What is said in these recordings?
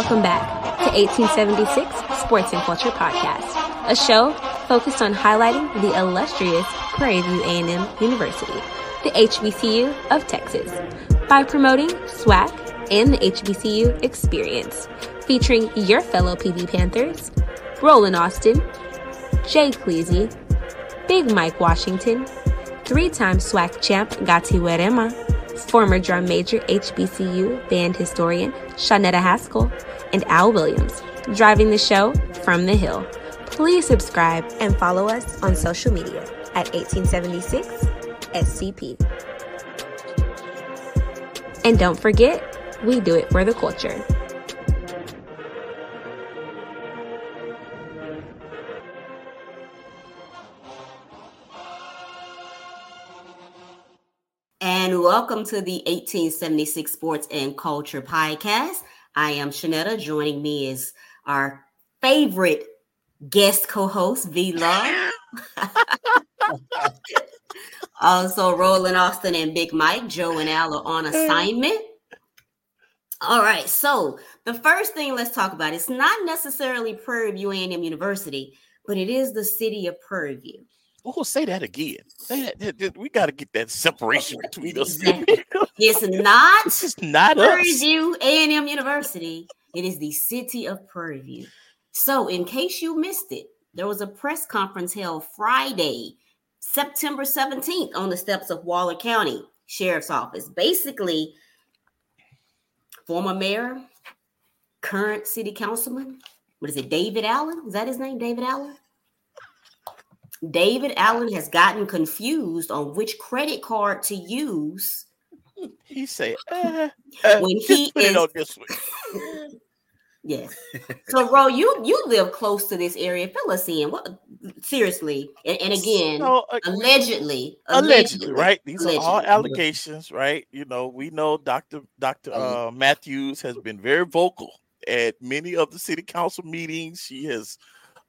Welcome back to 1876 Sports and Culture Podcast, a show focused on highlighting the illustrious Prairie View A&M University, the HBCU of Texas, by promoting SWAC and the HBCU experience, featuring your fellow PV Panthers, Roland Austin, Jay Cleasy, Big Mike Washington, three-time SWAC champ Gati Werema, former drum major HBCU band historian Shanetta Haskell, and Al Williams, driving the show from the Hill. Please subscribe and follow us on social media at 1876 SCP. And don't forget, we do it for the culture. And welcome to the 1876 Sports and Culture Podcast. I am Shanetta. Joining me is our favorite guest co-host, V Love. also, Roland Austin and Big Mike, Joe and Al are on assignment. All right, so the first thing let's talk about it's not necessarily Prairie View A&M University, but it is the city of Prairie View. Oh, say that again. Say that. We got to get that separation between us. It's not. It's not Prairie us. View A&M University. It is the city of Prairie View. So, in case you missed it, there was a press conference held Friday, September 17th, on the steps of Waller County Sheriff's Office. Basically, former mayor, current city councilman, what is it, David Allen? Is that his name, David Allen? David Allen has gotten confused on which credit card to use. He said, uh, uh, when he put is it on this one. yes. So, Ro, you you live close to this area. Fill us in. What seriously? And, and again, So, uh, allegedly, allegedly, right? These are all allegations, right? You know, we know Dr. Dr. Uh, Matthews has been very vocal at many of the city council meetings. She has,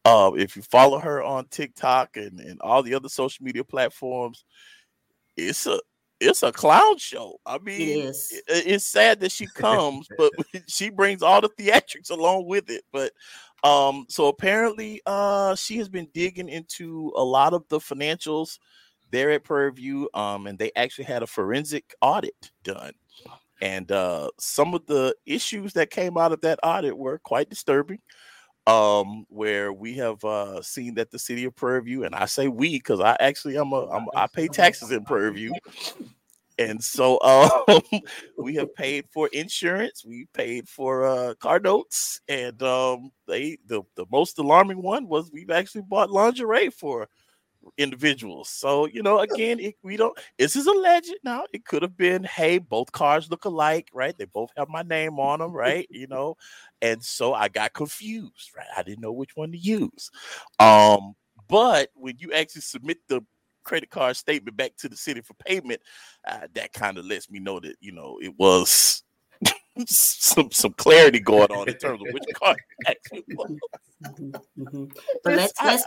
uh, if you follow her on TikTok and, and all the other social media platforms, it's a it's a clown show. I mean, is. i- it's sad that she comes, but she brings all the theatrics along with it. But um, so apparently, uh, she has been digging into a lot of the financials there at Prairie View, um, and they actually had a forensic audit done. And uh, some of the issues that came out of that audit were quite disturbing. Um, where we have uh, seen that the city of Prairie View, and I say we because I actually I'm a I'm, I pay taxes in Prairie View, and so um, we have paid for insurance, we paid for uh, car notes, and um, they the the most alarming one was we've actually bought lingerie for individuals. So you know, again, it, we don't. This is a legend now. It could have been, hey, both cars look alike, right? They both have my name on them, right? You know, and so I got confused, right? I didn't know which one to use. Um, but when you actually submit the credit card statement back to the city for payment, uh, that kind of lets me know that you know it was some some clarity going on in terms of which card it actually was. Mhm, mhm. But let's I- let's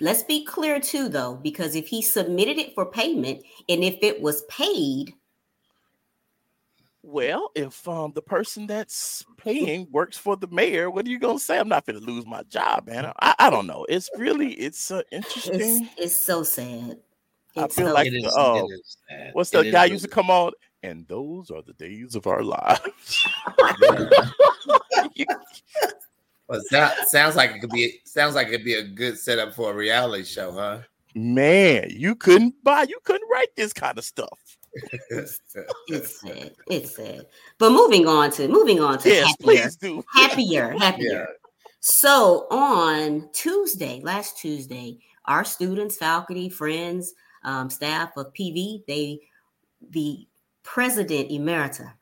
let's be clear too, though, because if he submitted it for payment and if it was paid, Well, if um the person that's paying works for the mayor, what are you gonna say? I'm not gonna lose my job, man. I, I don't know. It's really it's uh, interesting. it's so sad. I It's feel so like It the, is, uh, it is sad. what's It the is guy really used to come on? And those are the days of our lives. Well, sound, sounds like it could be sounds like it'd be a good setup for a reality show, huh? Man, you couldn't buy, you couldn't write this kind of stuff. it's sad. It's sad. But moving on to moving on to Yes, happier, please do. happier, happier. Yeah. So on Tuesday, last Tuesday, our students, faculty, friends, um, staff of PV, they the president emerita,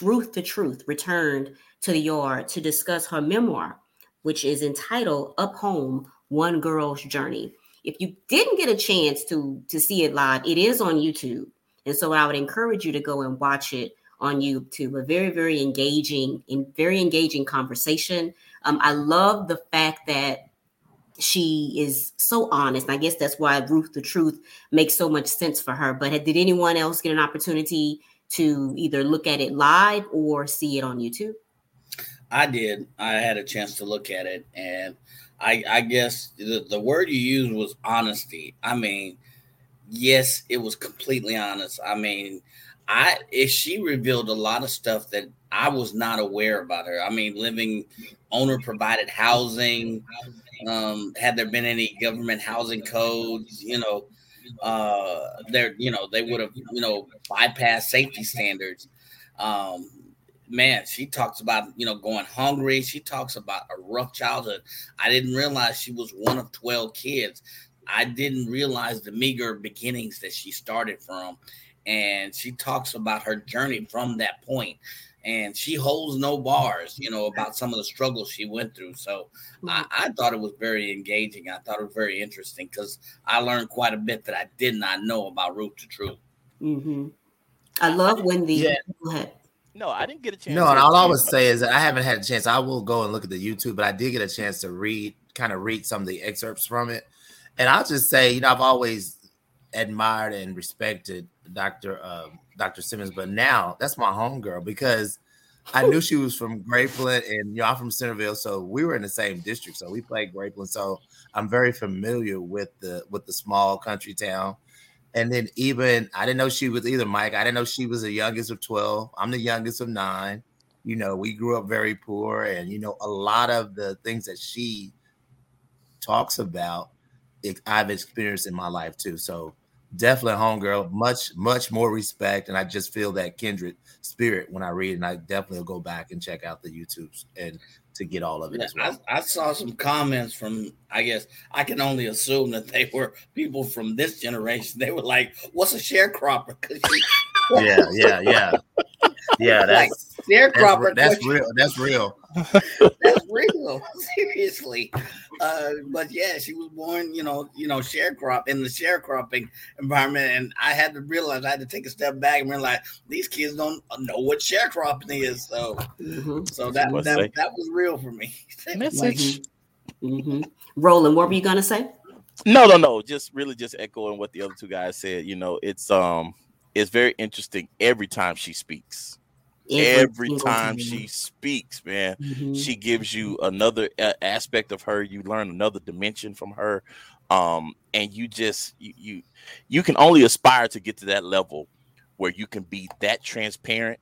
Ruth the Truth, returned to the yard to discuss her memoir, which is entitled Up Home: One Girl's Journey. If you didn't get a chance to to see it live, it is on YouTube, and so I would encourage you to go and watch it on YouTube. A very very engaging and very engaging conversation. Um, I love the fact that she is so honest. I guess that's why Ruth the Truth makes so much sense for her. But did anyone else get an opportunity to either look at it live or see it on YouTube? I did. I had a chance to look at it, and I, I guess the, the word you used was honesty. I mean, yes, it was completely honest. I mean, I if she revealed a lot of stuff that I was not aware about her. I mean, living owner provided housing. Um, had there been any government housing codes, you know, uh, there, you know, they would have, you know, bypassed safety standards. Um, man, she talks about, you know, going hungry. She talks about a rough childhood. I didn't realize she was one of 12 kids. I didn't realize the meager beginnings that she started from. And she talks about her journey from that point. point and she holds no bars, you know, about some of the struggles she went through. So I, I thought it was very engaging. I thought it was very interesting because I learned quite a bit that I did not know about Ruth the Truth. Mm-hmm. I love when the Yeah. No, I didn't get a chance. No, and all I would say is that I haven't had a chance. I will go and look at the YouTube, but I did get a chance to read, kind of read some of the excerpts from it. And I'll just say, you know, I've always admired and respected Dr. Um, Dr. Simmons, but now that's my homegirl because I knew she was from Grapeland and you know, I'm from Centerville, so we were in the same district. So we played Grapeland. So I'm very familiar with the with the small country town. And then even I didn't know she was either Mike. I didn't know she was the youngest of 12. I'm the youngest of nine. You know, we grew up very poor, and you know, a lot of the things that she talks about, it, I've experienced in my life too. So definitely homegirl, much, much more respect. And I just feel that kindred spirit when I read, and I definitely will go back and check out the YouTubes and to get all of it Yeah, as well. I, I saw some comments from, I guess, I can only assume that they were people from this generation. They were like, What's a sharecropper?" yeah, yeah, yeah. Yeah, like, that's that's, sharecropper. that's real. That's real. That's real, seriously. Uh, but yeah, she was born, you know, you know, sharecrop in the sharecropping environment, and I had to realize I had to take a step back and realize these kids don't know what sharecropping is. So, Mm-hmm. so that What's that, that was real for me. Message. Mm-hmm. Roland, what were you gonna say? No, no, no. Just really just echoing what the other two guys said. You know, it's um it's very interesting every time she speaks. Every, single time she speaks, man, Mhm. she gives you another a- aspect of her. You learn another dimension from her. Um, and you just you, you you can only aspire to get to that level where you can be that transparent,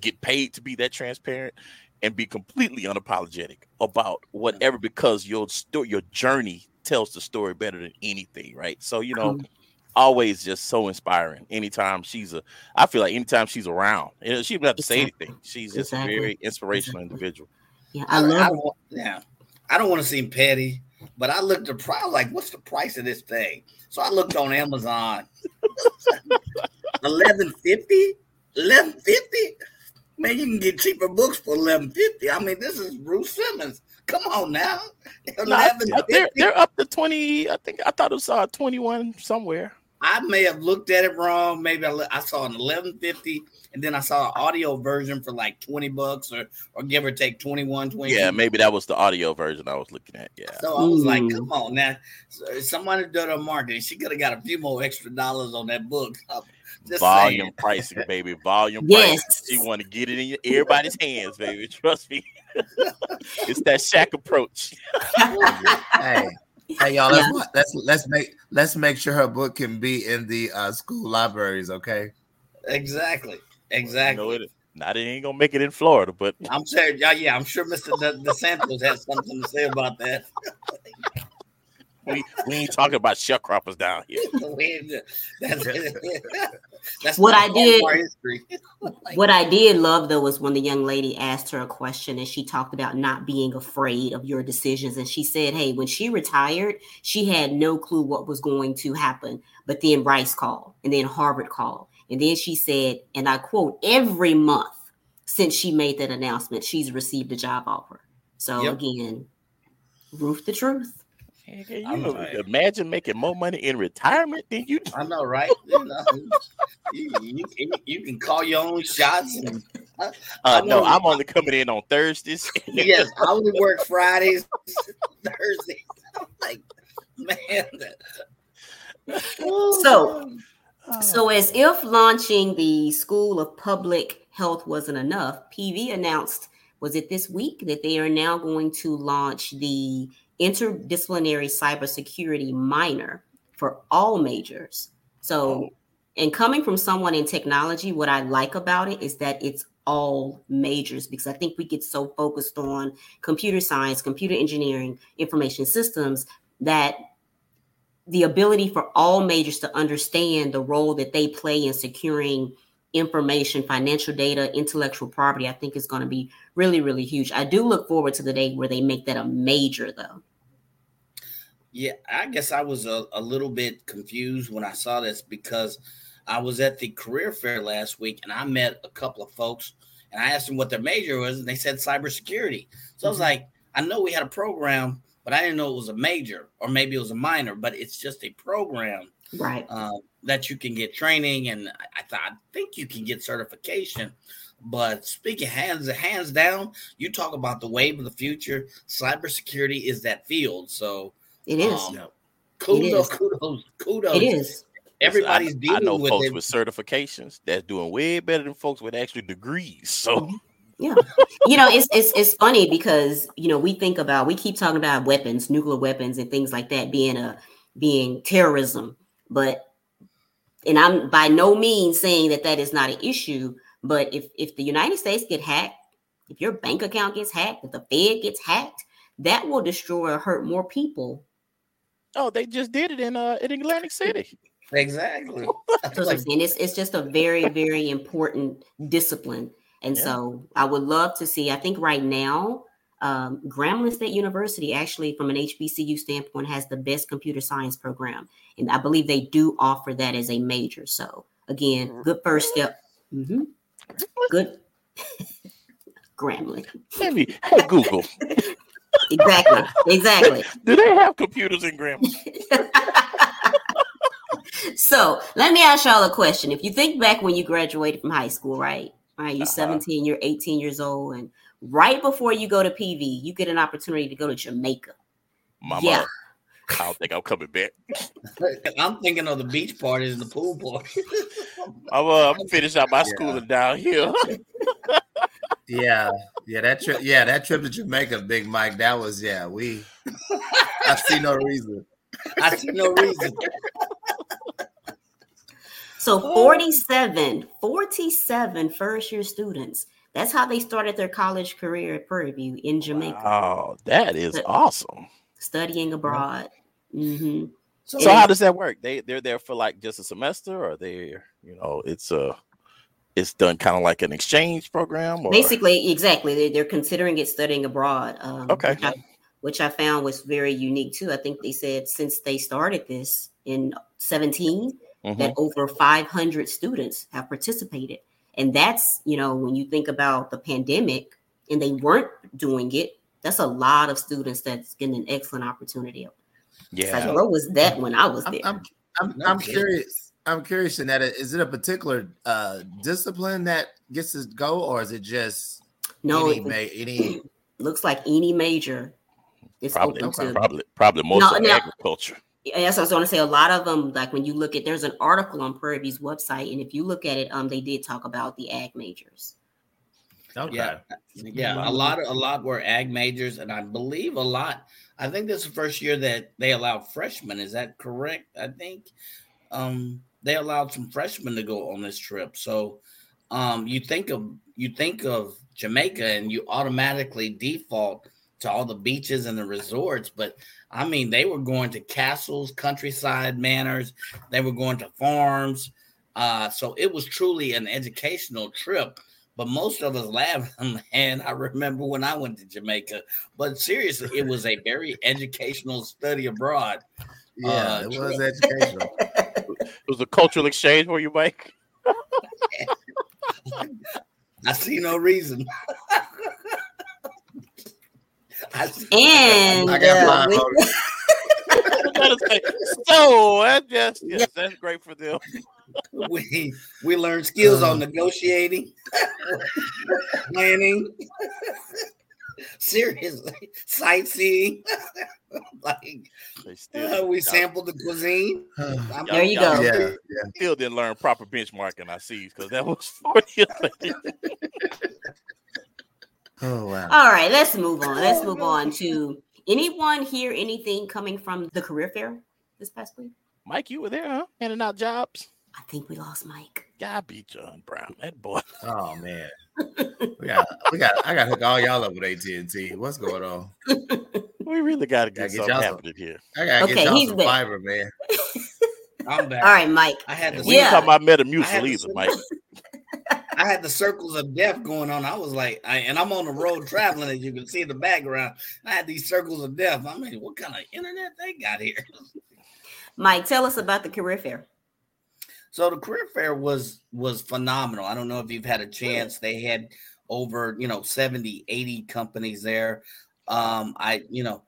get paid to be that transparent, and be completely unapologetic about whatever because your story, your journey tells the story better than anything, right? So you know, Mhm. Always just so inspiring. Anytime she's a, I feel like anytime she's around, you know, she doesn't have to say anything. She's just Exactly. a very inspirational Exactly. individual. Yeah, I I, love. I don't, yeah, I don't want to seem petty, but I looked at the price. Like, what's the price of this thing? So I looked on Amazon. Eleven fifty. Eleven fifty. Man, you can get cheaper books for eleven fifty. I mean, this is Ruth Simmons. Come on now, No, eleven I- they're they're up to twenty. I think I thought it was uh, twenty one somewhere. I may have looked at it wrong. Maybe I, I saw an eleven fifty, and then I saw an audio version for like twenty bucks, or or give or take 21, 22. Yeah, maybe that was the audio version I was looking at. Yeah. So I was like, come on now. So somebody did her marketing. She could have got a few more extra dollars on that book. I'm Just volume saying. pricing, baby. Volume Yes. pricing. She want to get it in everybody's hands, baby. Trust me. it's that shack approach. hey, hey, y'all. Let's, let's let's make let's make sure her book can be in the uh, school libraries. Okay. Exactly. You Exactly. know it. Not it ain't gonna make it in Florida, but I'm sure. Yeah, yeah. I'm sure Mr. De- DeSantis has something to say about that. we, we ain't talking about sharecroppers down here. that's that's What I did- our. What I did love though was when the young lady asked her a question and she talked about not being afraid of your decisions. And she said, Hey, when she retired, she had no clue what was going to happen. But then Rice called and then Harvard called. And then she said, and I quote, every month since she made that announcement, she's received a job offer. So Yep. again, Ruth the truth. Nigga, I'm You like- imagine making more money in retirement than you do. I know, right? You, know, you, you, you- you can call your own shots. And, Uh, I no, know. I'm only coming in on Thursdays. yes, I only work Fridays, Thursdays. I'm like, man. So So, as if launching the School of Public Health wasn't enough, PV announced was it this week that they are now going to launch the interdisciplinary cybersecurity minor for all majors. So, and coming from someone in technology, what I like about it is that it's all majors because I think we get so focused on computer science, computer engineering, information systems that the ability for all majors to understand the role that they play in securing information, financial data, intellectual property, I think is going to be really, really huge. I do look forward to the day where they make that a major, though. Yeah, I guess I was a, a little bit confused when I saw this because I was at the career fair last week and I met a couple of folks and I asked them what their major was and they said cybersecurity. So mm-hmm. I was mm-hmm. like, I know we had a program, but I didn't know it was a major or maybe it was a minor, but it's just a program right. uh, that you can get training and I, thought I think you can get certification but speaking hands hands down you talk about the wave of the future cybersecurity is that field. So it is. um, kudos kudos kudos. It is. Everybody's I, dealing I know with folks it. with certifications that's doing way better than folks with actually degrees so. Mm-hmm. yeah. You know it's, it's it's funny because you know we think about we keep talking about weapons nuclear weapons and things like that being a being terrorism but and I'm by no means saying that that is not an issue, but if if the United States get hacked, if your bank account gets hacked, if the Fed gets hacked, that will destroy or hurt more people. Oh, they just did it in uh in Atlantic City. Exactly. so like, it's it's just a very very important discipline, and yeah. so I would love to see. I think right now um, Grambling State University, actually, from an HBCU standpoint, has the best computer science program. And I believe they do offer that as a major. So, again, mm-hmm. good first step. Mm-hmm. Good. Grambling. Maybe hey, Google. exactly. Exactly. Do they have computers in Grambling? so let me ask y'all a question. If you think back when you graduated from high school, right? Right, you're uh-huh. 17, you're 18 years old, and right before you go to PV, you get an opportunity to go to Jamaica. Mama, yeah. I don't think I'm coming back. I'm thinking of the beach parties and the pool parties. I'm, uh, I'm finish out my schooling down here. yeah, yeah, that trip, yeah, that trip to Jamaica, Big Mike, that was yeah. We, I see no reason. I see no reason. So 47, 47 first year students that's how they started their college career at Prairie View in Jamaica. Oh, that is but awesome. Studying abroad. Mm-hmm. So, so how does that work? They they're there for like just a semester, or they you know it's a it's done kind of like an exchange program. Or? Basically, exactly. They're, they're considering it studying abroad. Um, okay. Which I, which I found was very unique too. I think they said since they started this in 17, mm-hmm. that over 500 students have participated. And that's, you know, when you think about the pandemic and they weren't doing it, that's a lot of students that's getting an excellent opportunity. Yeah. Like, what was that when I was there? I'm, I'm, I'm, I'm curious. I'm curious, Shanetta, is it a particular uh, discipline that gets to go, or is it just no? Any, it, any looks like any major. It's probably, to, probably, probably most no, of no, agriculture. Yes, I was going to say a lot of them. Like when you look at, there's an article on Prairie View's website, and if you look at it, um, they did talk about the ag majors. Okay. Yeah, yeah, a lot, a lot were ag majors, and I believe a lot. I think this is the first year that they allowed freshmen. Is that correct? I think um, they allowed some freshmen to go on this trip. So um, you think of you think of Jamaica, and you automatically default to all the beaches and the resorts, but I mean, they were going to castles, countryside manors, they were going to farms. Uh, so it was truly an educational trip. But most of us laughed, and I remember when I went to Jamaica. But seriously, it was a very educational study abroad. Yeah, uh, it was educational. it was a cultural exchange for you, Mike. I see no reason. and I got uh, so that yes, yes, that's great for them. We we learn skills uh, on negotiating, planning, seriously, sightseeing. like still, uh, we sampled the cuisine. there you go. Yeah, yeah. Still didn't learn proper benchmarking. I see because that was forty. Oh wow. All right, let's move on. Let's move on to anyone hear anything coming from the career fair this past week? Mike, you were there, huh? Handing out jobs. I think we lost Mike. God beat John Brown. That boy. Oh man. we got we got I gotta hook all y'all up with AT&T. What's going on? We really gotta get get something y'all some- happening here. I gotta Okay, get y'all he's some back. fiber, man. I'm back. All right, Mike. I had the We Yeah. ain't talking about I had Metamucil either, Mike. I had the circles of death going on. I was like, I, and I'm on the road traveling, as you can see in the background. I had these circles of death. I mean, what kind of internet they got here? Mike, tell us about the career fair. So the career fair was was phenomenal. I don't know if you've had a chance. They had over, you know, 70, 80 companies there. Um, I, you know,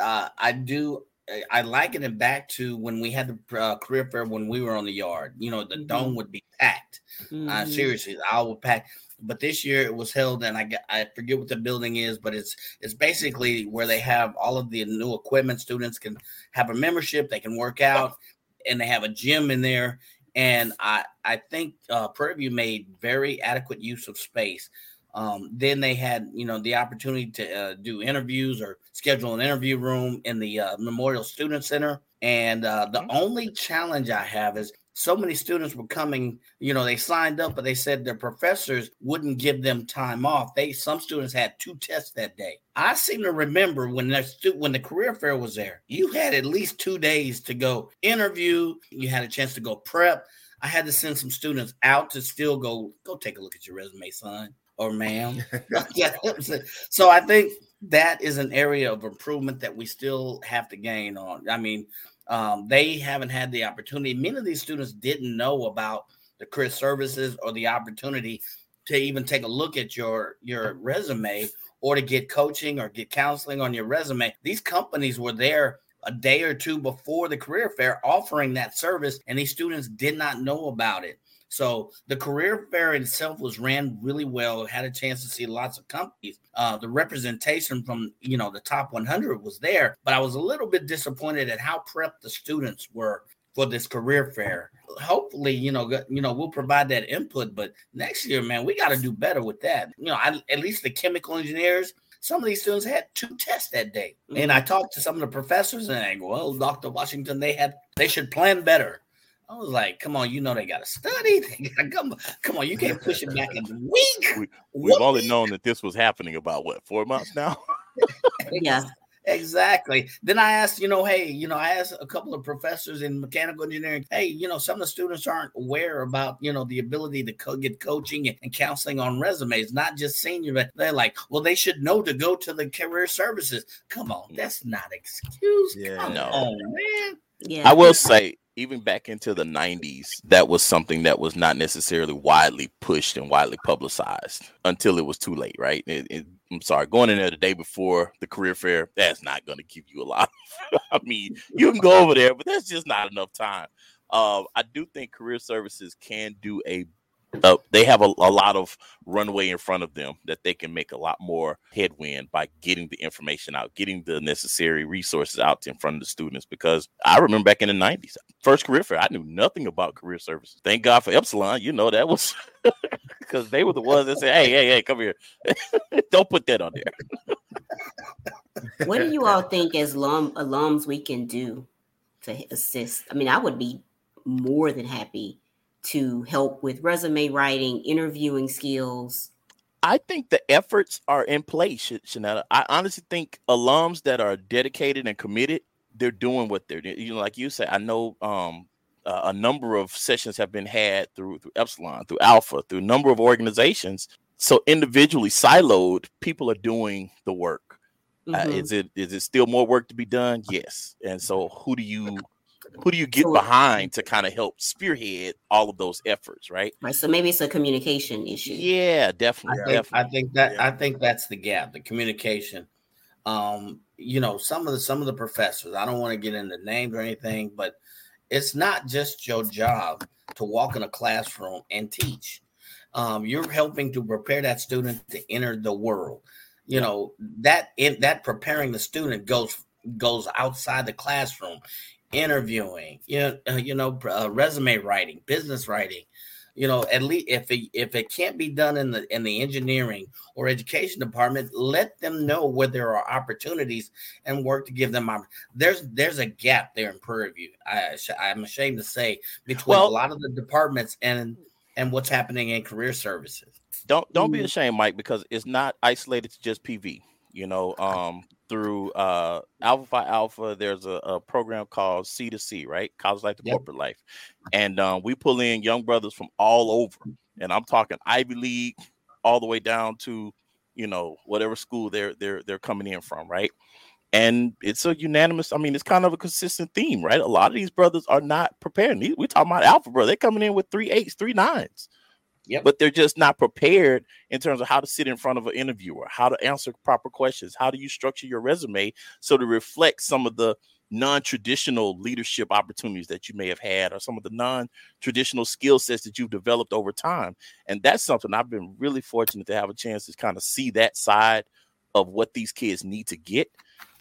uh, I do I- liken it back to when we had the uh, career fair when we were on the yard. You know, the Mhm. dome would be packed. Uh, Mhm. seriously, I would pack. But this year it was held, and I I forget what the building is, but it's it's basically where they have all of the new equipment. Students can have a membership, they can work out, and they have a gym in there. And I I think uh, Prairie View made very adequate use of space. Um, then they had you know the opportunity to uh, do interviews or schedule an interview room in the uh, Memorial Student Center. And uh, the only challenge I have is so many students were coming you know they signed up but they said their professors wouldn't give them time off. They some students had two tests that day. I seem to remember when the stu- when the career fair was there you had at least two days to go interview. You had a chance to go prep. I had to send some students out to still go go take a look at your resume son or ma'am yeah so i think that is an area of improvement that we still have to gain on i mean um, they haven't had the opportunity. Many of these students didn't know about the career services or the opportunity to even take a look at your your resume or to get coaching or get counseling on your resume. These companies were there a day or two before the career fair offering that service, and these students did not know about it. So the career fair itself was ran really well. Had a chance to see lots of companies. Uh, the representation from you know the top 100 was there, but I was a little bit disappointed at how prepped the students were for this career fair. Hopefully, you know, you know, we'll provide that input. But next year, man, we got to do better with that. You know, I, at least the chemical engineers. Some of these students had two tests that day, and I talked to some of the professors, and I go, "Well, Doctor Washington, they had they should plan better." I was like, "Come on, you know they got to study. They gotta come, come on, you can't push it back a week." We, we've only known that this was happening about what four months now. Yeah. Exactly. Then I asked, you know, hey, you know, I asked a couple of professors in mechanical engineering, hey, you know, some of the students aren't aware about, you know, the ability to co- get coaching and, and counseling on resumes, not just senior, but they're like, well, they should know to go to the career services. Come on, mm. that's not excuse. Yeah. Come No. on, man. Yeah. I will say, even back into the 90s, that was something that was not necessarily widely pushed and widely publicized until it was too late, right? It- it- I'm sorry, going in there the day before the career fair, that's not going to give you a lot. I mean, you can go over there, but that's just not enough time. Uh, I do think career services can do a uh, they have a, a lot of runway in front of them that they can make a lot more headwind by getting the information out, getting the necessary resources out in front of the students. Because I remember back in the 90s, first career fair, I knew nothing about career services. Thank God for Epsilon. You know, that was because they were the ones that said, hey, hey, hey, come here. Don't put that on there. what do you all think as alum, alums we can do to assist? I mean, I would be more than happy to help with resume writing, interviewing skills. I think the efforts are in place, Shanetta. I honestly think alums that are dedicated and committed, they're doing what they're doing. You know, like you say, I know um, uh, a number of sessions have been had through through Epsilon, through Alpha, through a number of organizations. So individually siloed, people are doing the work. Uh, Mhm. is it is it still more work to be done? Yes. And so who do you who do you get So- behind to kind of help spearhead all of those efforts, right? right. So maybe it's a communication issue. Yeah, I definitely, I think that Yeah. I think that's the gap, the communication. Um, you know, some of the some of the professors, I don't want to get into names or anything, but it's not just your job to walk in a classroom and teach. Um, you're helping to prepare that student to enter the world. You know, that in that preparing the student goes goes outside the classroom, interviewing, you know, uh, you know, uh, resume writing, business writing, you know, at least if it if it can't be done in the in the engineering or education department, let them know where there are opportunities and work to give them. There's there's a gap there in Prairie View. I I'm ashamed to say between well, a lot of the departments and and what's happening in career services. Don't don't be mm. ashamed, Mike, because it's not isolated to just PV. You know, um, through uh, Alpha Phi Alpha, there's a, a, program called C to C, right? College Life to yep. Corporate Life, and um, we pull in young brothers from all over, and I'm talking Ivy League, all the way down to, you know, whatever school they're they're they're coming in from, right? And it's a unanimous. I mean, it's kind of a consistent theme, right? A lot of these brothers are not prepared. We're talking about Alpha, bro. They're coming in with three eights, three nines. Yep. But they're just not prepared in terms of how to sit in front of an interviewer, how to answer proper questions, how do you structure your resume so to reflect some of the non-traditional leadership opportunities that you may have had or some of the non-traditional skill sets that you've developed over time. And that's something I've been really fortunate to have a chance to kind of see that side of what these kids need to get.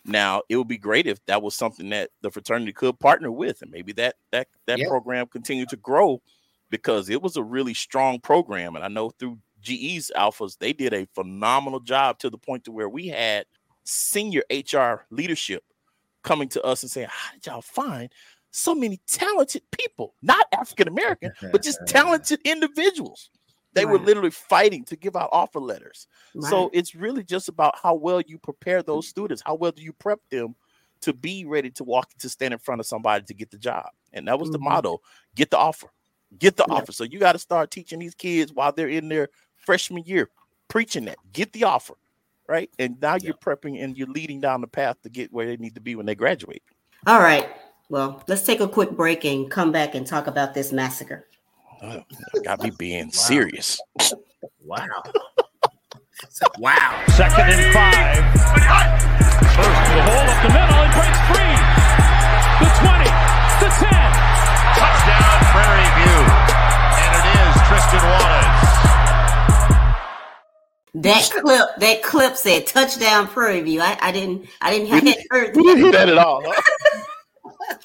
Now, it would be great if that was something that the fraternity could partner with, and maybe that that that yep. program continue to grow because it was a really strong program. And I know through GE's alphas, they did a phenomenal job to the point to where we had senior HR leadership coming to us and saying, How did y'all find so many talented people, not African American, but just talented individuals? They right. were literally fighting to give out offer letters. Right. So it's really just about how well you prepare those students. How well do you prep them to be ready to walk to stand in front of somebody to get the job? And that was mm-hmm. the motto: get the offer. Get the yeah. offer. So you got to start teaching these kids while they're in their freshman year, preaching that. Get the offer, right? And now yeah. you're prepping and you're leading down the path to get where they need to be when they graduate. All right. Well, let's take a quick break and come back and talk about this massacre. Oh, got me being wow. serious. wow. wow. Second and five. First the hole up the middle and breaks free. The 20, the 10. Touchdown, Prairie View. And it is Tristan Wallace. That clip, that clip said touchdown Prairie View. I, I didn't, I didn't have that. Heard. We didn't hear that at all. Huh?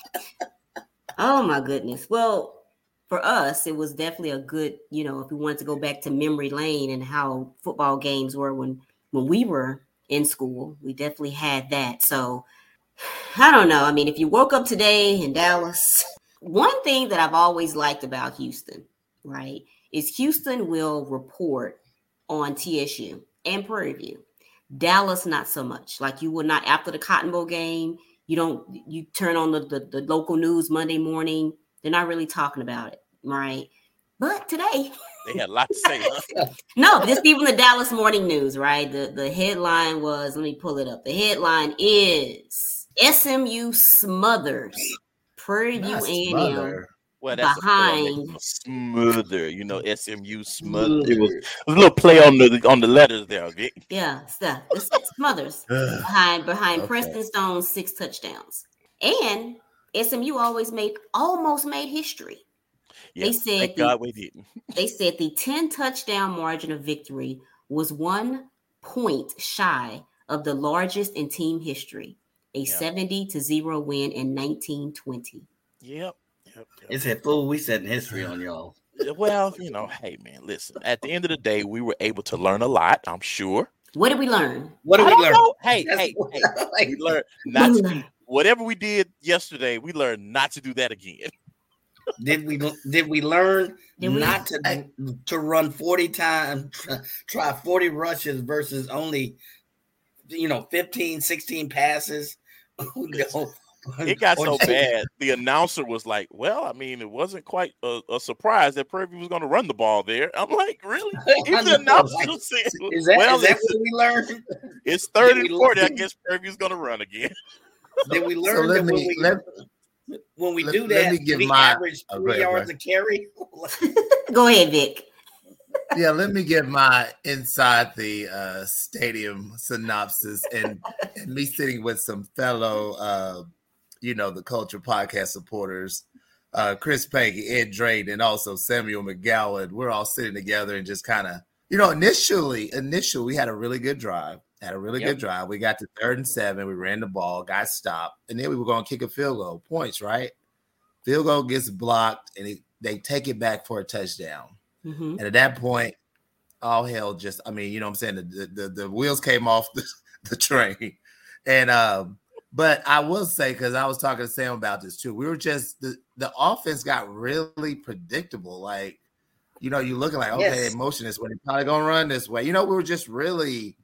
oh my goodness. Well, for us, it was definitely a good, you know, if we wanted to go back to memory lane and how football games were when when we were in school, we definitely had that. So I don't know. I mean, if you woke up today in Dallas one thing that I've always liked about Houston, right, is Houston will report on TSU and Prairie View. Dallas, not so much. Like you will not after the Cotton Bowl game, you don't you turn on the, the, the local news Monday morning. They're not really talking about it, right? But today they had a lot to say. Huh? no, just even the Dallas Morning News, right? The the headline was, let me pull it up. The headline is SMU smothers Prairie View A&M well, that's behind a smoother, you know, SMU smother. It was a little play on the on the letters there, okay? Yeah, stuff. It's, Smothers behind behind okay. Preston Stone's six touchdowns, and SMU always made almost made history. Yeah, they said the, God we didn't. they said the ten touchdown margin of victory was one point shy of the largest in team history a 70 to 0 win in 1920. Yep. Yep, yep. It's a fool we set in history on y'all. Well, you know, hey man, listen. At the end of the day, we were able to learn a lot. I'm sure. What did we learn? What did we learn? Know. Hey, hey, hey, like, we learned not to do whatever we did yesterday. We learned not to do that again. did we? Did we learn did not we, to to run forty times, try forty rushes versus only, you know, 15, 16 passes? no. It got so bad. The announcer was like, "Well, I mean, it wasn't quite a, a surprise that Prairie was going to run the ball there." I'm like, "Really?" Even the announcer said, "Is that, well, is that what we learned?" It's third and forty. I guess Prairie View's going to run again. Did we learn so that me, when we let, when we let, do that, we my, average oh, three yards a carry? Go ahead, Vic yeah, let me get my inside the uh, stadium synopsis and, and me sitting with some fellow, uh, you know, the Culture Podcast supporters, uh, Chris Peggy, Ed Drayton, and also Samuel McGowan. We're all sitting together and just kind of, you know, initially, initially we had a really good drive. Had a really yep. good drive. We got to third and seven. We ran the ball, got stopped, and then we were going to kick a field goal. Points, right? Field goal gets blocked, and it, they take it back for a touchdown Mhm. And at that point, all hell just, I mean, you know what I'm saying? The the, the wheels came off the, the train. And um, but I will say, because I was talking to Sam about this too, we were just the, the offense got really predictable. Like, you know, you looking like, okay, Yes. motion this way, they're probably gonna run this way. You know, we were just really,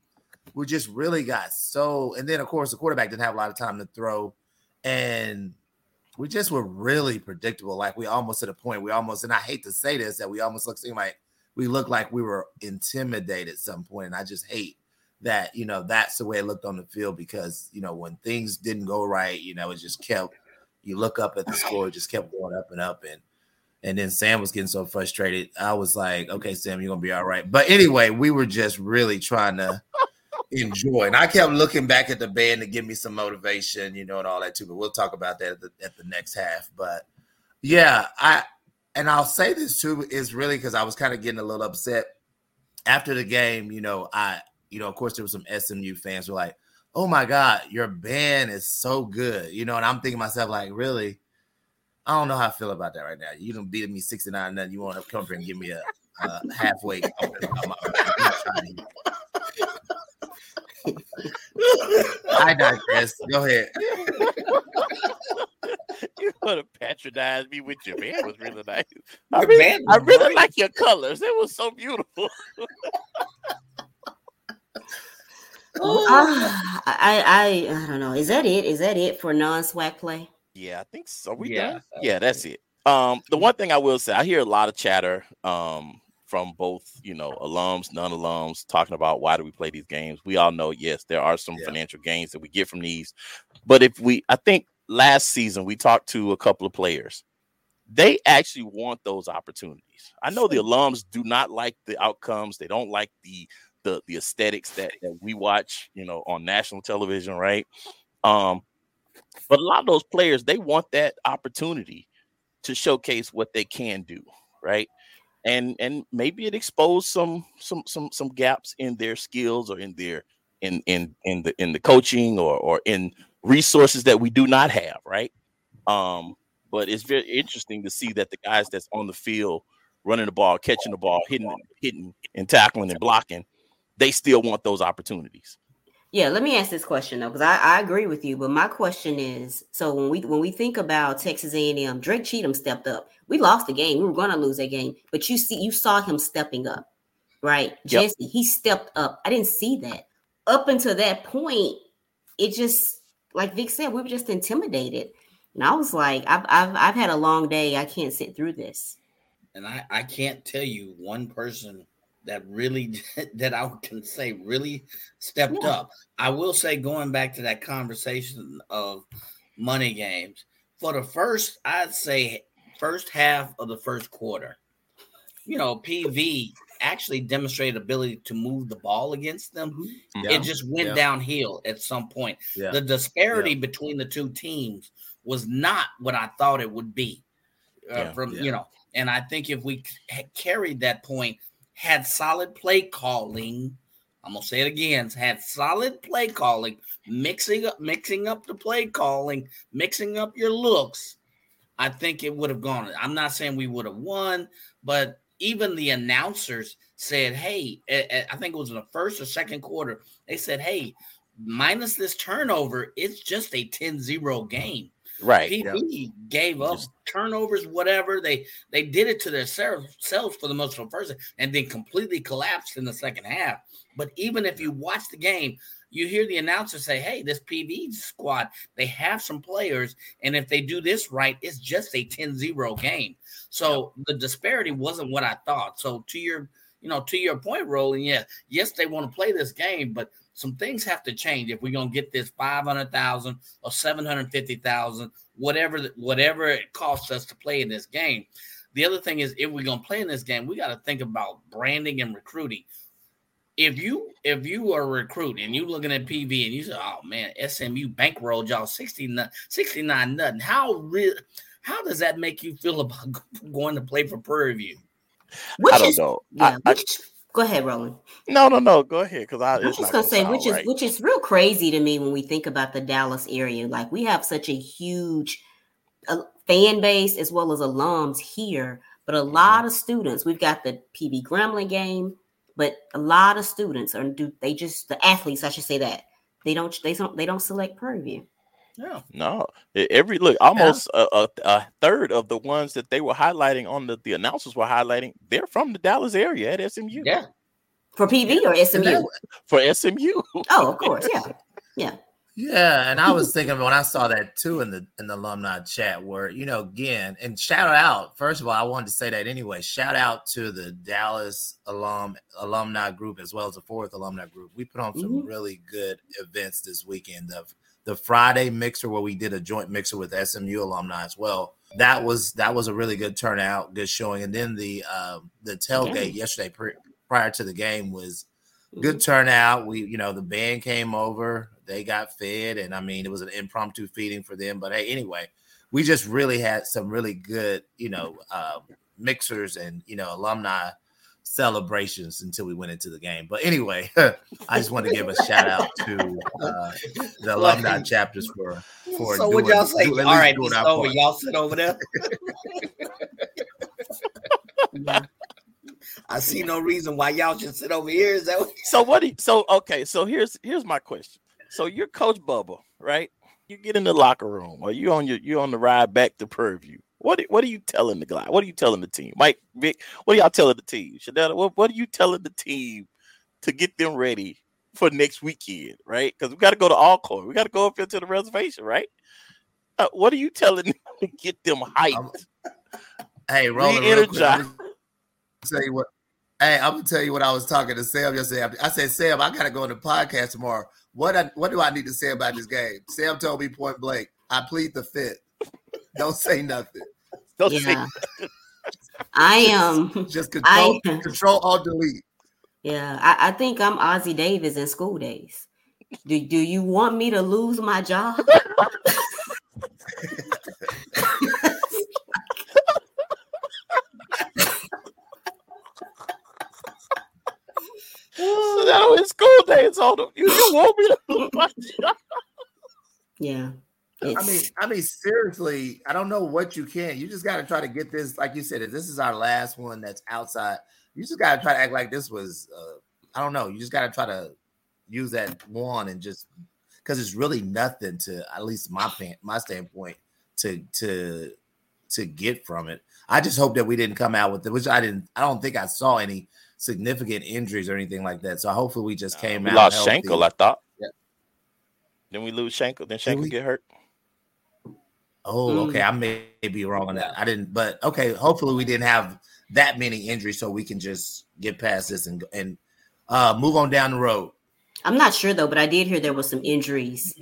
we just really got so, and then of course the quarterback didn't have a lot of time to throw, and we just were really predictable. Like we almost to the point we almost, and I hate to say this, that we almost look like we looked like we were intimidated at some point, and I just hate that. You know, that's the way it looked on the field because you know when things didn't go right, you know, it just kept. You look up at the score, it just kept going up and up, and and then Sam was getting so frustrated. I was like, okay, Sam, you're gonna be all right. But anyway, we were just really trying to enjoy. And I kept looking back at the band to give me some motivation, you know, and all that too. But we'll talk about that at the, at the next half. But yeah, I and I'll say this too is really because I was kind of getting a little upset after the game. You know, I you know, of course, there were some SMU fans were like, "Oh my God, your band is so good," you know, and I'm thinking myself like, really. I don't know how I feel about that right now. You don't beat me 69 nothing. You want to come here and give me a, a halfway compliment about my- I'm not trying to- I digress. Go ahead. you want to patronize me with your band was really nice. I really, band I really great. like your colors. It was so beautiful. Ah, I, I I don't know. Is that it? Is that it for non-SWAC play? Yeah, I think so. We Yeah, done? Yeah, that's it. Um, the one thing I will say, I hear a lot of chatter um from both, you know, alums, non-alums, talking about why do we play these games. We all know, yes, there are some Yeah. financial gains that we get from these, but if we, I think last season we talked to a couple of players, they actually want those opportunities. I know the alums do not like the outcomes; they don't like the the the aesthetics that, that we watch, you know, on national television, right? Um, but a lot of those players they want that opportunity to showcase what they can do, right? And and maybe it exposed some some some some gaps in their skills or in their in in in the in the coaching or or in resources that we do not have, right? Um, but it's very interesting to see that the guys that's on the field running the ball, catching the ball, hitting, hitting and tackling and blocking, they still want those opportunities. Yeah, let me ask this question though, because I, I agree with you. But my question is: so when we when we think about Texas A&M, Drake Cheatham stepped up. We lost the game. We were going to lose that game, but you see, you saw him stepping up, right? Yep. Jesse, he stepped up. I didn't see that up until that point. It just like Vic said, we were just intimidated, and I was like, I've I've I've had a long day. I can't sit through this. and I, I can't tell you one person that really that I can say really stepped Yeah. up. I will say going back to that conversation of money games for the first I'd say first half of the first quarter. You know, PV actually demonstrated ability to move the ball against them. Yeah. It just went Yeah. downhill at some point. Yeah. The disparity between the two teams was not what I thought it would be. Uh, Yeah. from Yeah. you know, and I think if we c- carried that point, had solid play calling, I'm gonna say it again, had solid play calling, mixing up, mixing up the play calling, mixing up your looks. I think it would have gone. I'm not saying we would have won, but even the announcers said, "Hey, I think it was in the first or second quarter. They said, "Hey, minus this turnover, it's just a 10-0 game." Right. PV gave up Just- turnovers, whatever they they did it to themselves selves for the most of the first, and then completely collapsed in the second half. But even if you watch the game, you hear the announcer say, "Hey, this PV squad, they have some players, and if they do this right, it's just a 10-0 game." So the disparity wasn't what I thought. So to your you know, to your point, Roland, yeah, yes, they want to play this game, but some things have to change if we're gonna get this five hundred thousand or seven hundred fifty thousand, whatever whatever it costs us to play in this game. The other thing is, if we're gonna play in this game, we got to think about branding and recruiting. If you if you are recruiting and you're looking at PV and you say, "Oh man, SMU bankrolled y'all 69, 69 nothing," how real? How does that make you feel about going to play for Prairie View? Which I don't is, know. Yeah, I- I- go ahead, Roland. no, no, no. Go ahead, because I. I was it's just not gonna say, which is right. which is real crazy to me when we think about the Dallas area. Like we have such a huge uh, fan base as well as alums here, but a lot of students. We've got the PV Grambling game, but a lot of students are do they just the athletes? I should say that they don't they don't they don't select Prairie View. Yeah. No, every look almost a, a, a third of the ones that they were highlighting on the the announcers were highlighting. They're from the Dallas area at SMU. Yeah. For PV or SMU? for SMU. Oh, of course, yeah. Yeah, Yeah, and I was thinking when I saw that too in the in the alumni chat where you know again and shout out first of all I wanted to say that anyway shout out to the Dallas alum alumni group as well as the fourth alumni group we put on some Mhm. really good events this weekend of the Friday mixer where we did a joint mixer with SMU alumni as well that was that was a really good turnout good showing and then the um the tailgate yesterday pri- prior to the game was good turnout. We, you know, the band came over, they got fed, and I mean, it was an impromptu feeding for them. But hey, anyway, we just really had some really good, you know, uh, mixers and you know, alumni celebrations until we went into the game. But anyway, I just want to give a shout out to uh, the alumni chapters for for. so what doing- y'all say? do- at All least right, doing it's over. Y'all sit over there. I see no reason why y'all should sit over here. Is that what So what? Do you, so okay. So here's here's my question. So you're Coach Bubba, right? You get in the locker room, or you on your you on the ride back to Prairie View. What what are you telling the guy? What are you telling the team, Mike? Vic, what are y'all telling the team? Shanetta, what what are you telling the team to get them ready for next weekend, right? Because we got to go to Alcorn. We got to go up into the reservation, right? Uh, what are you telling them to get them hyped? Hey, Roland, real quick, Re-energize. I'm gonna tell you what. Hey, I'm gonna tell you what I was talking to Sam yesterday. I said, Sam, I gotta go on the podcast tomorrow. What I, what do I need to say about this game? Sam told me point blank, I plead the fifth. Don't say nothing. Don't say- Yeah. I am. Just um, control, I- control, alt delete. Yeah, I, I think I'm Ossie Davis in School Daze. Do, do you want me to lose my job? that was School Daze on them. You, you want me to lose my job? Yeah. I mean, I mean, seriously, I don't know what you can. You just got to try to get this, like you said, if this is our last one that's outside, you just got to try to act like this was. Uh, I don't know. You just got to try to use that one and just because it's really nothing to, at least my my standpoint, to to to get from it. I just hope that we didn't come out with it, which I didn't. I don't think I saw any significant injuries or anything like that. So hopefully we just came we out. lost healthy. Shankle, I thought. Yeah. Then we lose Shankle. Then Shankle we? get hurt. Oh, Mm. okay. I may be wrong on that. I didn't, but okay. Hopefully, we didn't have that many injuries, so we can just get past this and and uh, move on down the road. I'm not sure though, but I did hear there was some injuries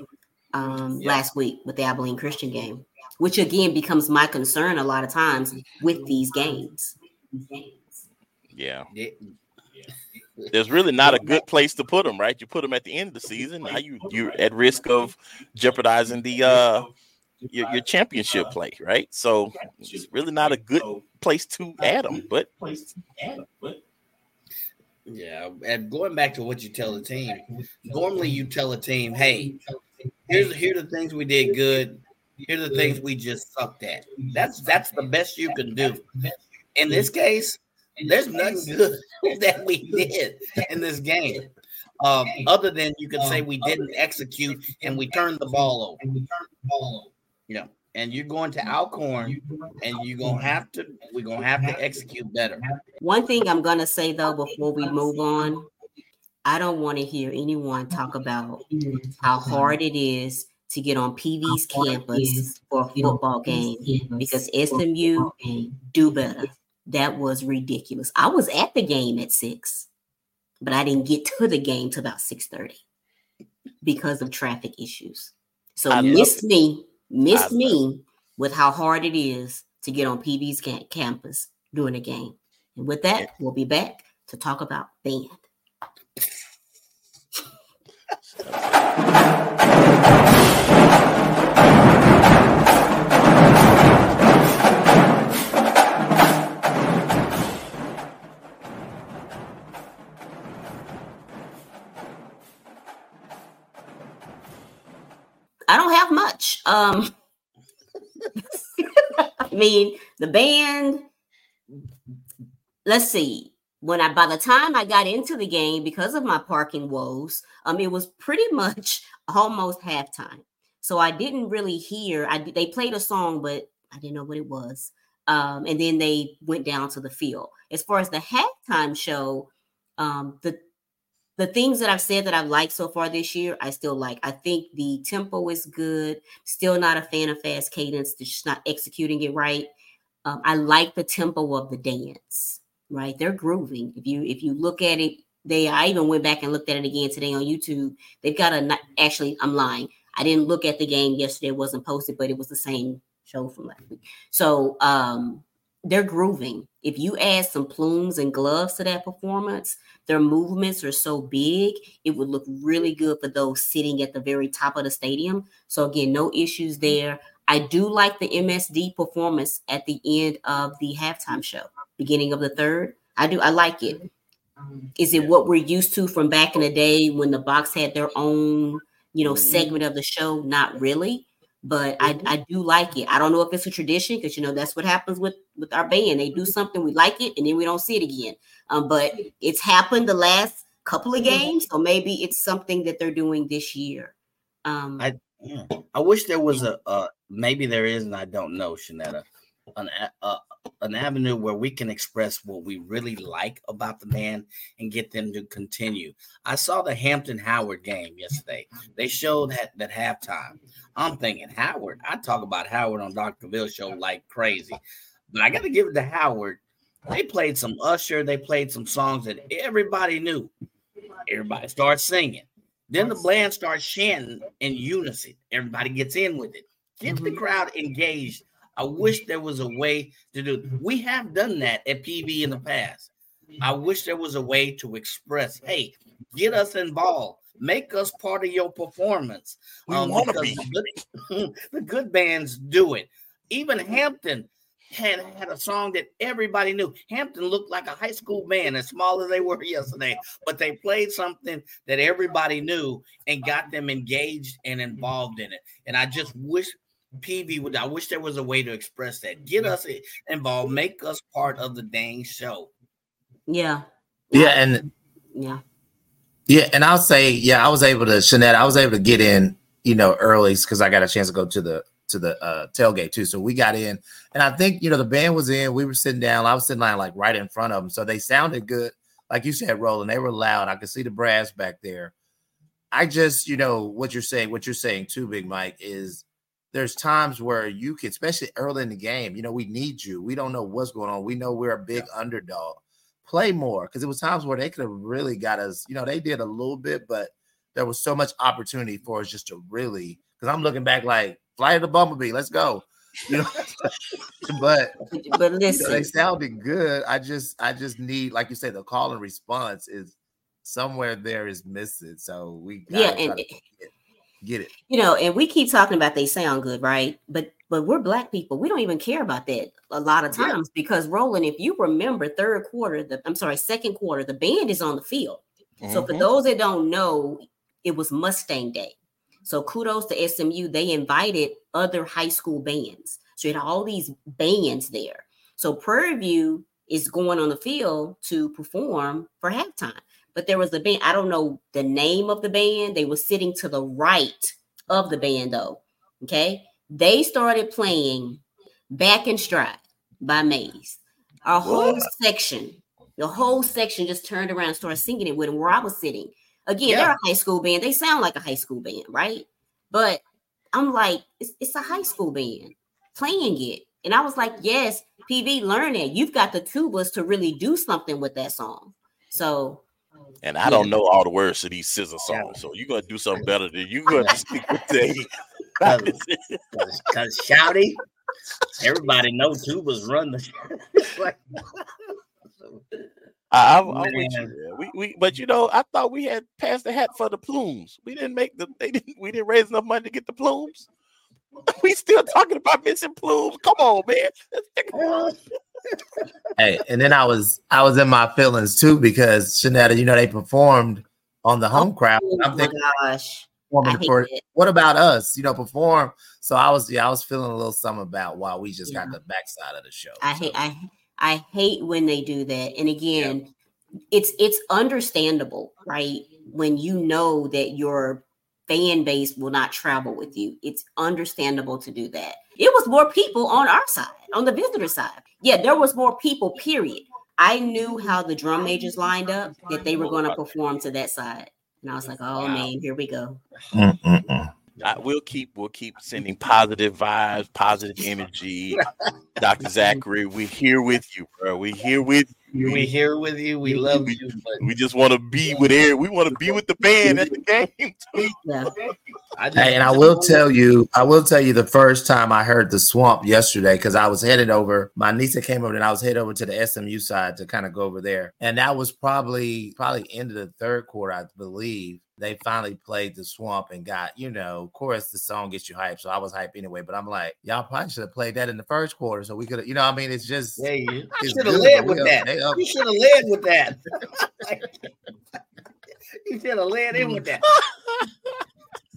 um, Yeah. last week with the Abilene Christian game, which again becomes my concern a lot of times with these games. Yeah. Yeah. There's really not a good place to put them, right? You put them at the end of the season. Now you you're at risk of jeopardizing the uh your, your championship play, right? So it's really not a good place to add them. But Yeah, and going back to what you tell the team, normally you tell a team, "Hey, here's here are the things we did good. Here are the things we just sucked at." That's that's the best you can do. In this case, there's nothing good that we did in this game, um, other than you could say we didn't execute and we turned the ball over. You know, and you're going to Alcorn, and you're gonna have to. We're gonna have to execute better. One thing I'm gonna say though before we move on, I don't want to hear anyone talk about how hard it is to get on PV's campus for a football game because SMU do better. That was ridiculous. I was at the game at six, but I didn't get to the game till about six thirty because of traffic issues. So I missed it. me, missed me with how hard it is to get on PV's ca- campus during a game. And with that, we'll be back to talk about band. I Um I mean, the band let's see. When I by the time I got into the game because of my parking woes, um, it was pretty much almost halftime. So I didn't really hear. I they played a song, but I didn't know what it was. Um, and then they went down to the field. As far as the halftime show, um, the the things that I've said that I've liked so far this year, I still like. I think the tempo is good. Still not a fan of fast cadence. They're just not executing it right. Um, I like the tempo of the dance. Right, they're grooving. If you if you look at it, they. I even went back and looked at it again today on YouTube. They've got a. Actually, I'm lying. I didn't look at the game yesterday. It wasn't posted, but it was the same show from last week. So um, they're grooving. If you add some plumes and gloves to that performance, their movements are so big, it would look really good for those sitting at the very top of the stadium. So again, no issues mm-hmm. there. I do like the MSD performance at the end of the halftime show, beginning of the third. I do. I like it. Mm-hmm. Mm-hmm. Is it what we're used to from back in the day when the box had their own, you know, segment of the show? Not really but I, mm-hmm. I do like it. I don't know if it's a tradition because you know that's what happens with with our band. They do something, we like it, and then we don't see it again. Um, but it's happened the last couple of mm-hmm. games, so maybe it's something that they're doing this year. Um, I yeah. I wish there was a uh, maybe there is, and I don't know, Shanetta, an uh, an avenue where we can express what we really like about the band and get them to continue. I saw the Hampton Howard game yesterday. They showed that that halftime. I'm thinking Howard. I talk about Howard on Dr. Bill show like crazy, but I got to give it to Howard. They played some Usher. They played some songs that everybody knew. Everybody starts singing. Then the band starts chanting in unison. Everybody gets in with it. Get the mm-hmm. crowd engaged I wish there was a way to do. We have done that at PV in the past. I wish there was a way to express, hey, get us involved, make us part of your performance. We um, want to be. The good, the good bands do it. Even Hampton had had a song that everybody knew. Hampton looked like a high school band, as small as they were yesterday, but they played something that everybody knew and got them engaged and involved in it. And I just wish PV would I wish there was a way to express that. Get us involved, make us part of the dang show. Yeah. Yeah, and yeah. Yeah, and I'll say, yeah, I was able to Shanette, I was able to get in, you know, early because I got a chance to go to the to the uh, tailgate too. So we got in, and I think you know the band was in. We were sitting down. I was sitting down like right in front of them, so they sounded good. Like you said, Roland, they were loud. I could see the brass back there. I just, you know, what you're saying, what you're saying too, Big Mike, is there's times where you can, especially early in the game, you know, we need you. We don't know what's going on. We know we're a big yeah. underdog. Play more because it was times where they could have really got us. You know, they did a little bit, but there was so much opportunity for us just to really. Because I'm looking back like fly to the bumblebee, let's go. You know, but but listen, you know, they sounded good. I just I just need, like you said, the call and response is somewhere there is missing. So we yeah, and Get it. You know, and we keep talking about they sound good, right? But but we're black people. We don't even care about that a lot of times yeah. because Roland, if you remember third quarter, the I'm sorry, second quarter, the band is on the field. Mm-hmm. So for mm-hmm. those that don't know, it was Mustang Day. So kudos to SMU. They invited other high school bands. So you had all these bands there. So Prairie View is going on the field to perform for halftime but there was a band. I don't know the name of the band. They were sitting to the right of the band, though. Okay. They started playing Back in Stride by Maze. Our whole what? section, the whole section just turned around and started singing it with them where I was sitting. Again, yeah. they're a high school band. They sound like a high school band, right? But I'm like, it's, it's a high school band playing it. And I was like, yes, PV, learn it. You've got the tubas to really do something with that song. So and I don't know all the words to these scissor songs, so you're gonna do something better than you're gonna speak with Dave. Because shouty, everybody knows tubas run the. like, I, am with you. We, we, but you know, I thought we had passed the hat for the plumes. We didn't make the. They didn't. We didn't raise enough money to get the plumes. We still talking about missing plumes. Come on, man hey, and then I was I was in my feelings too because Shanetta, you know, they performed on the home crowd. Oh, I'm thinking, gosh. For, what about us? You know, perform. So I was, yeah, I was feeling a little something about why we just yeah. got the backside of the show. I so. hate, I, I hate when they do that. And again, it's it's understandable, right? When you know that your fan base will not travel with you, it's understandable to do that. It was more people on our side, on the visitor side. Yeah, there was more people, period. I knew how the drum majors lined up that they were going to perform to that side. And I was like, oh man, here we go. Mm-mm-mm. I, we'll keep we'll keep sending positive vibes, positive energy. Dr. Zachary, we're here with you, bro. We're here with you. We here with you. We love you. But We just want to be with Eric. We want to be with the band at the game. Yeah. I just, Hey, and I will tell you, I will tell you the first time I heard the swamp yesterday because I was headed over. My niece came over and I was headed over to the SMU side to kind of go over there, and that was probably probably end of the third quarter, I believe. They finally played the swamp and got, you know, of course the song gets you hyped. So I was hyped anyway. But I'm like, y'all probably should have played that in the first quarter. So we could have, you know, I mean, it's just Yeah, you should have led with that. up- they up- You should have led with that. you should have led in with that.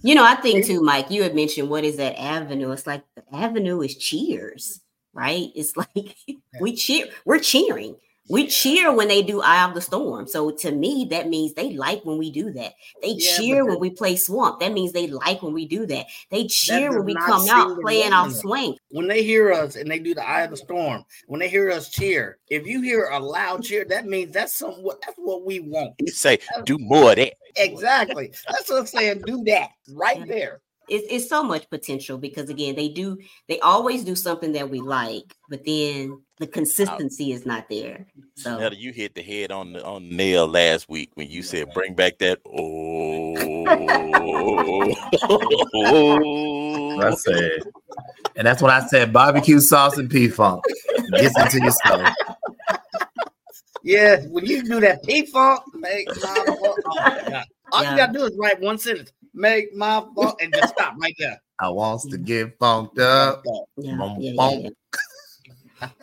You know, I think too, Mike, you had mentioned what is that avenue? It's like the avenue is cheers, right? It's like we cheer, we're cheering. We cheer when they do Eye of the Storm. So to me, that means they like when we do that. They Yeah, cheer when we play Swamp. That means they like when we do that. They cheer does when we come out playing off resonate. swing. When they hear us and they do the eye of the storm, when they hear us cheer, if you hear a loud cheer, that means that's some what that's what we want. You say, do more of that. Exactly. That's what I'm saying. Do that right there. It's, it's so much potential because again, they do they always do something that we like, but then the consistency is not there. So Netta, you hit the head on the on the nail last week when you said bring back that oh I said, oh. and that's what I said: barbecue sauce and P funk gets into your soul. Yeah, when you do that P funk, make my funk. Oh. All Yeah. you gotta do is write one sentence, make my funk, and just stop right there. I wants to get funked up. yeah, Bum, yeah, yeah, yeah.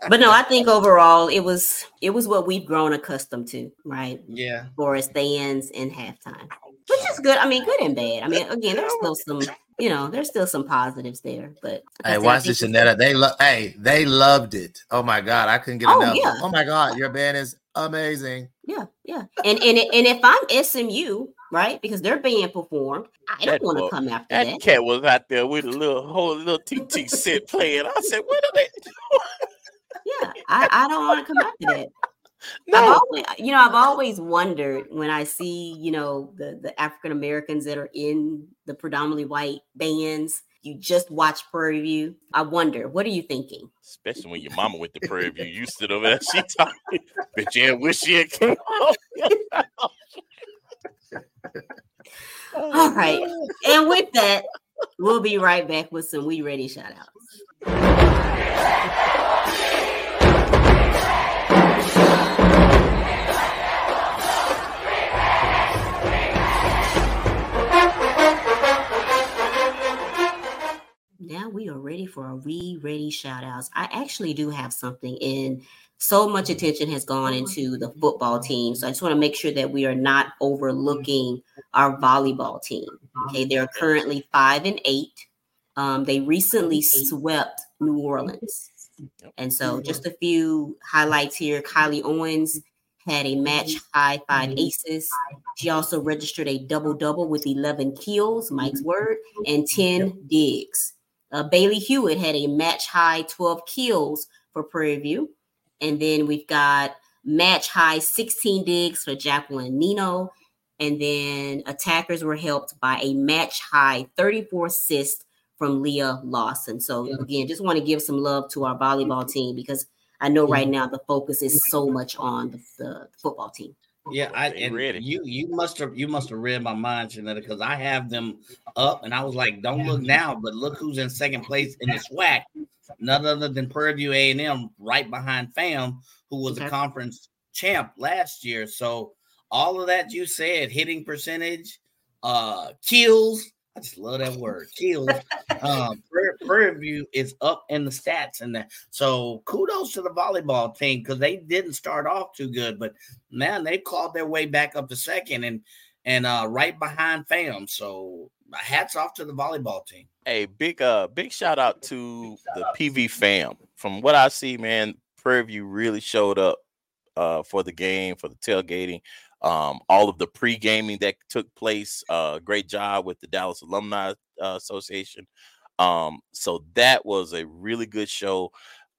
But no, I think overall it was it was what we've grown accustomed to, right? Yeah. For stands in halftime, which is good. I mean, good and bad. I mean, again, there's still some, you know, there's still some positives there. But Hey, watch this, it's- Shanetta. They love. Hey, they loved it. Oh my god, I couldn't get Oh, enough. yeah. Oh my god, your band is amazing. Yeah, yeah, and and and if I'm SMU, right, because they're being performed, I don't want to come after That that. cat was out there with a little whole little TT set playing. I said, what are they? Yeah, I, I don't want to come after that. I've No, always, you know, I've always wondered when I see, you know, the the African Americans that are in the predominantly white bands. You just watch Prairie View. I wonder, what are you thinking? especially when your mama went to Prairie View. You sit over there, she talking. But yeah, wish she had came All right, and with that, we'll be right back with some We Ready shout outs. Now we are ready for our re ready shout outs. I actually do have something in so much attention has gone into the football team. So I just want to make sure that we are not overlooking our volleyball team. Okay, they're currently five and eight. Um, they recently swept New Orleans. And so just a few highlights here. Kylie Owens had a match high five aces. She also registered a double double with 11 kills, Mike's word, and 10 digs. Uh, Bailey Hewitt had a match high 12 kills for Prairie View. And then we've got match high 16 digs for Jacqueline Nino. And then attackers were helped by a match high 34 assists from Leah Lawson. So again, just want to give some love to our volleyball team because I know right now the focus is so much on the, the football team. Yeah, I and ready. you you must have you must have read my mind, Shanetta, because I have them up, and I was like, "Don't look now, but look who's in second place in the SWAC, none other than Prairie View A and M, right behind FAM, who was Okay. a conference champ last year. So all of that you said, hitting percentage, uh, kills. I just love that word, kills. um, Prairie, Prairie View is up in the stats, and that. So kudos to the volleyball team because they didn't start off too good, but man, they clawed their way back up to second and and uh right behind fam. So hats off to the volleyball team. Hey, big uh big shout out to the PV fam. From what I see, man, Prairie View really showed up uh, for the game, for the tailgating, um, all of the pre gaming that took place. Uh, great job with the Dallas Alumni uh, Association. Um, so that was a really good show.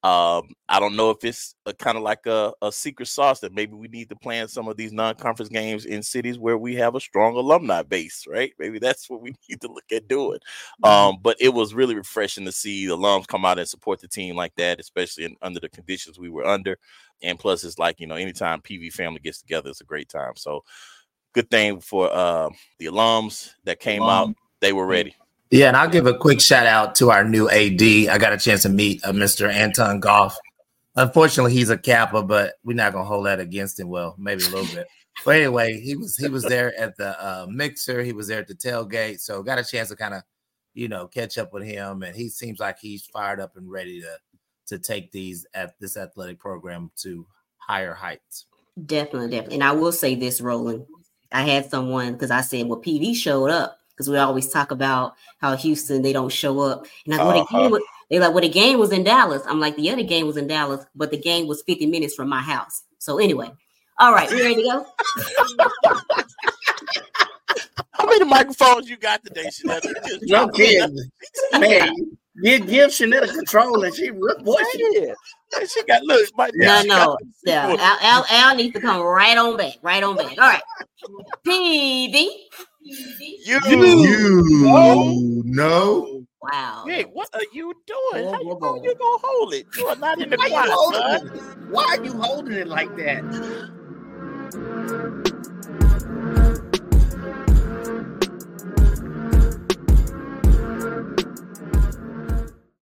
Um, I don't know if it's kind of like a, a, secret sauce that maybe we need to plan some of these non-conference games in cities where we have a strong alumni base, right? Maybe that's what we need to look at doing. Mm-hmm. Um, but it was really refreshing to see the alums come out and support the team like that, especially in, under the conditions we were under. And plus, it's like you know, anytime PV family gets together, it's a great time. So, good thing for uh, the alums that came um, out; they were ready. Yeah, and I'll give a quick shout out to our new AD. I got a chance to meet uh, Mr. Anton Goff. Unfortunately, he's a Kappa, but we're not gonna hold that against him. Well, maybe a little bit. But anyway, he was he was there at the uh, mixer. He was there at the tailgate, so got a chance to kind of, you know, catch up with him. And he seems like he's fired up and ready to to take these at this athletic program to higher heights. Definitely, definitely. And I will say this, Roland. I had someone because I said, well, PV showed up because we always talk about how Houston they don't show up. And I uh-huh. the game was, they like, well, the game was in Dallas. I'm like, the other game was in Dallas, but the game was 50 minutes from my house. So anyway, all right, we ready to go? How many microphones you got today, Shanetta? No kidding, man. Give give Shanetta control, and she boy, she, she got look. My no, no, yeah. Al, Al, Al needs to come right on back, right on back. All right, PV. You, you know. Wow. Hey, what are you doing? How you, gonna, you gonna hold it? You are not in the Why, you holding? Why are you holding it like that?